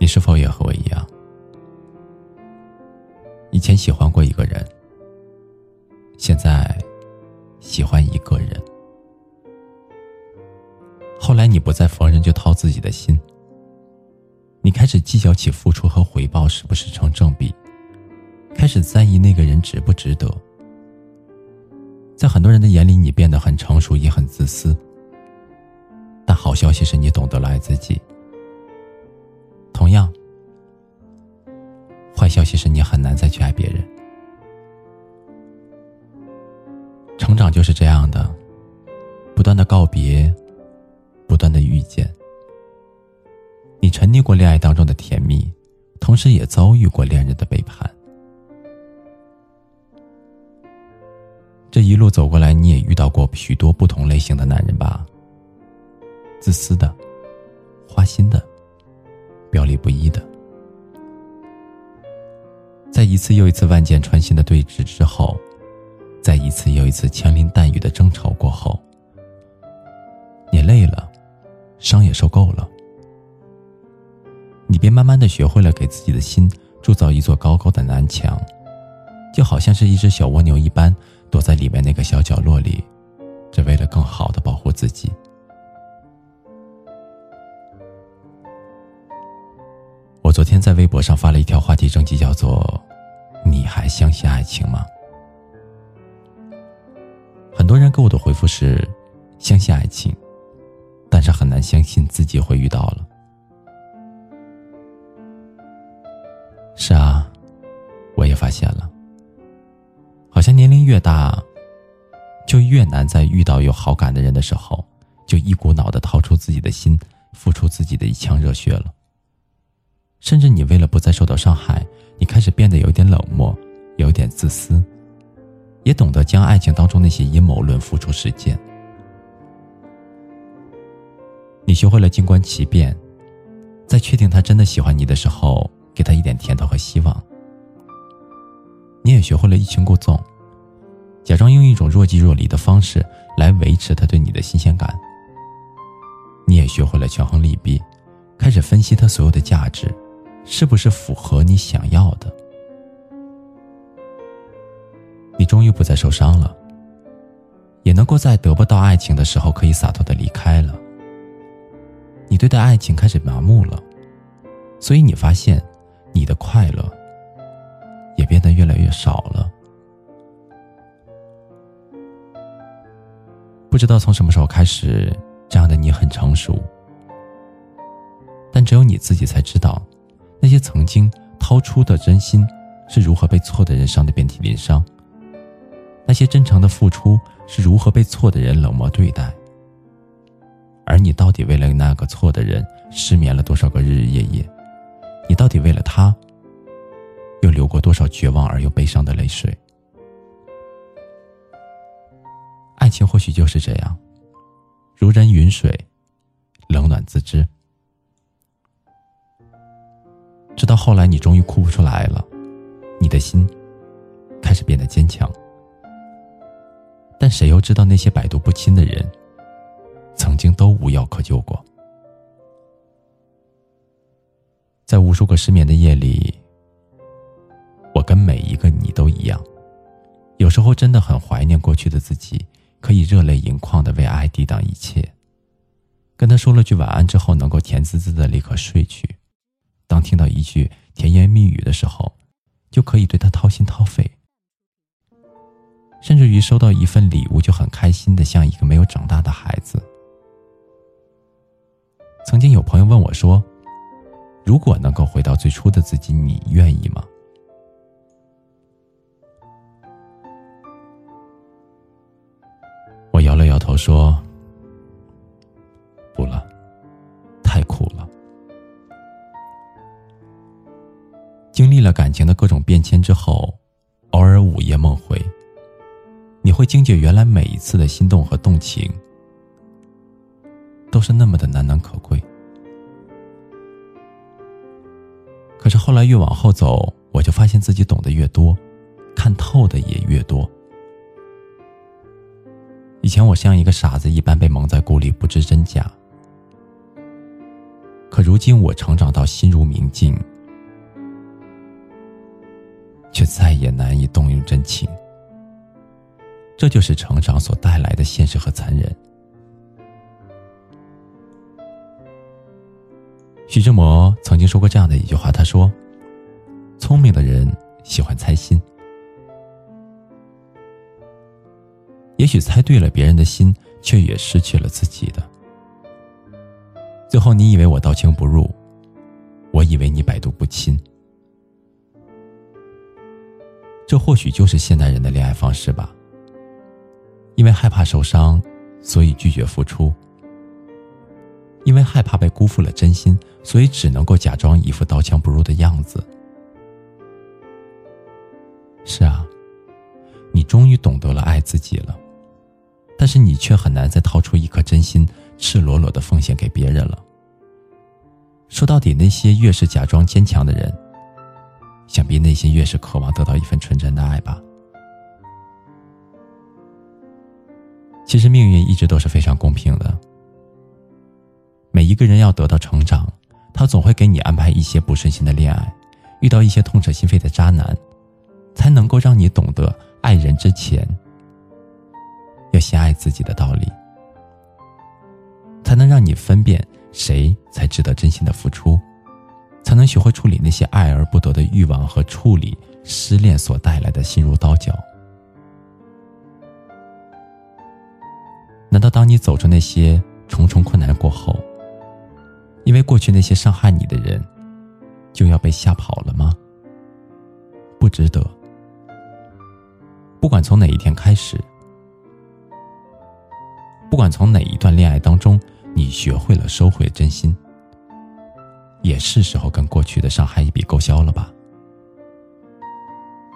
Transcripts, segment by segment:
你是否也和我一样？以前喜欢过一个人，现在喜欢一个人。后来你不再逢人就掏自己的心，你开始计较起付出和回报是不是成正比，开始在意那个人值不值得。在很多人的眼里，你变得很成熟，也很自私。但好消息是你懂得了爱自己。同样，坏消息是你很难再去爱别人。成长就是这样的，不断的告别，不断的遇见。你沉溺过恋爱当中的甜蜜，同时也遭遇过恋人的背叛。这一路走过来，你也遇到过许多不同类型的男人吧？自私的，花心的，表里不一的，在一次又一次万箭穿心的对峙之后，在一次又一次枪林弹雨的争吵过后，你累了，伤也受够了，你便慢慢的学会了给自己的心铸造一座高高的南墙，就好像是一只小蜗牛一般，躲在里面那个小角落里，只为了更好的保护自己。昨天在微博上发了一条话题征集，叫做“你还相信爱情吗？”很多人给我的回复是：相信爱情，但是很难相信自己会遇到了。是啊，我也发现了，好像年龄越大，就越难在遇到有好感的人的时候，就一股脑的掏出自己的心，付出自己的一腔热血了。甚至你为了不再受到伤害，你开始变得有点冷漠，有点自私，也懂得将爱情当中那些阴谋论付诸实践。你学会了静观其变，在确定他真的喜欢你的时候，给他一点甜头和希望。你也学会了欲擒故纵，假装用一种若即若离的方式来维持他对你的新鲜感。你也学会了权衡利弊，开始分析他所有的价值。是不是符合你想要的？你终于不再受伤了，也能够在得不到爱情的时候可以洒脱的离开了。你对待爱情开始麻木了，所以你发现，你的快乐也变得越来越少了。不知道从什么时候开始，这样的你很成熟，但只有你自己才知道。那些曾经掏出的真心，是如何被错的人伤得遍体鳞伤？那些真诚的付出，是如何被错的人冷漠对待？而你到底为了那个错的人失眠了多少个日日夜夜？你到底为了他，又流过多少绝望而又悲伤的泪水？爱情或许就是这样，如人饮水，冷暖自知。直到后来，你终于哭不出来了，你的心开始变得坚强。但谁又知道那些百毒不侵的人，曾经都无药可救过？在无数个失眠的夜里，我跟每一个你都一样，有时候真的很怀念过去的自己，可以热泪盈眶的为爱抵挡一切。跟他说了句晚安之后，能够甜滋滋的立刻睡去。当听到一句甜言蜜语的时候，就可以对他掏心掏肺，甚至于收到一份礼物就很开心的，像一个没有长大的孩子。曾经有朋友问我说：“如果能够回到最初的自己，你愿意吗？”我摇了摇头说：“感情的各种变迁之后，偶尔午夜梦回，你会惊觉原来每一次的心动和动情，都是那么的难能可贵。可是后来越往后走，我就发现自己懂得越多，看透的也越多。以前我像一个傻子一般被蒙在鼓里，不知真假。可如今我成长到心如明镜，却再也难以动用真情。这就是成长所带来的现实和残忍。徐志摩曾经说过这样的一句话：“他说，聪明的人喜欢猜心，也许猜对了别人的心，却也失去了自己的。最后，你以为我刀枪不入，我以为你百毒不侵，这或许就是现代人的恋爱方式吧。因为害怕受伤，所以拒绝付出。”因为害怕被辜负了真心，所以只能够假装一副刀枪不入的样子。是啊，你终于懂得了爱自己了，但是你却很难再掏出一颗真心，赤裸裸的奉献给别人了。说到底，那些越是假装坚强的人，想必内心越是渴望得到一份纯真的爱吧。其实命运一直都是非常公平的。每一个人要得到成长，他总会给你安排一些不顺心的恋爱，遇到一些痛彻心扉的渣男，才能够让你懂得爱人之前要先爱自己的道理，才能让你分辨谁才值得真心的付出，才能学会处理那些爱而不得的欲望和处理失恋所带来的心如刀绞。难道当你走出那些重重困难过后？因为过去那些伤害你的人，就要被吓跑了吗？不值得。不管从哪一天开始，不管从哪一段恋爱当中，你学会了收回真心，也是时候跟过去的伤害一笔勾销了吧。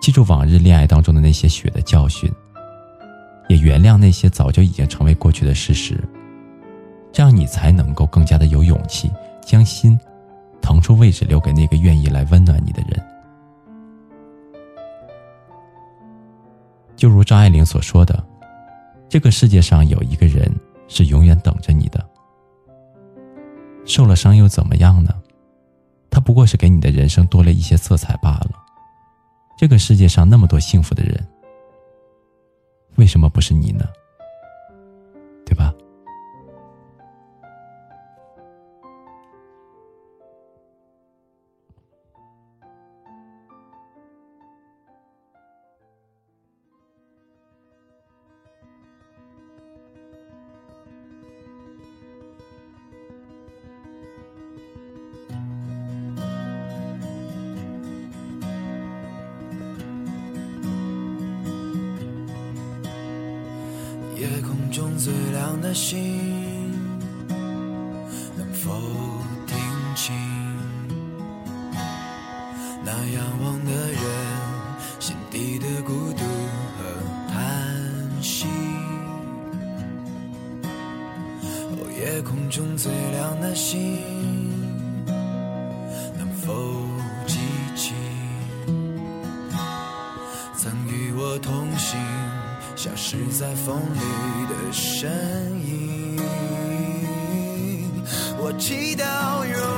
记住往日恋爱当中的那些血的教训，也原谅那些早就已经成为过去的事实。这样，你才能够更加的有勇气，将心腾出位置，留给那个愿意来温暖你的人。就如张爱玲所说的：“这个世界上有一个人是永远等着你的。受了伤又怎么样呢？不过是给你的人生多了一些色彩罢了。这个世界上那么多幸福的人，为什么不是你呢？夜空中最亮的星，能否听清那仰望的人心底的孤独和叹息？哦，夜空中最亮的星，能否记起曾与我同行？消失在风里的身影。我祈祷有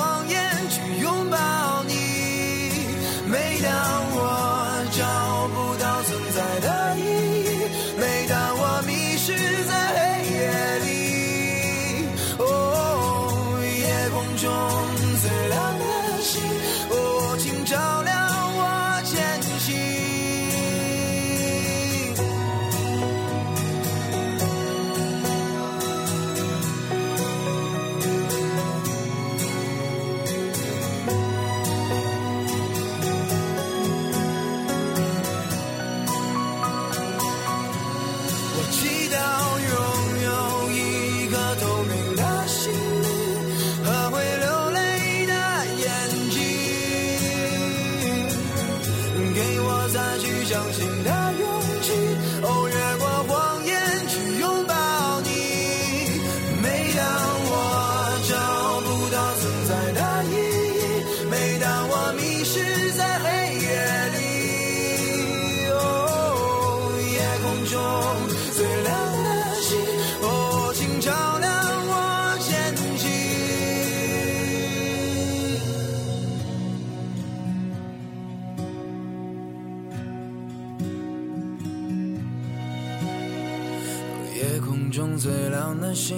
在的意义，每当我迷失在黑夜里，哦，夜空中最亮的星，哦，请照亮我前行。夜空中最亮的星，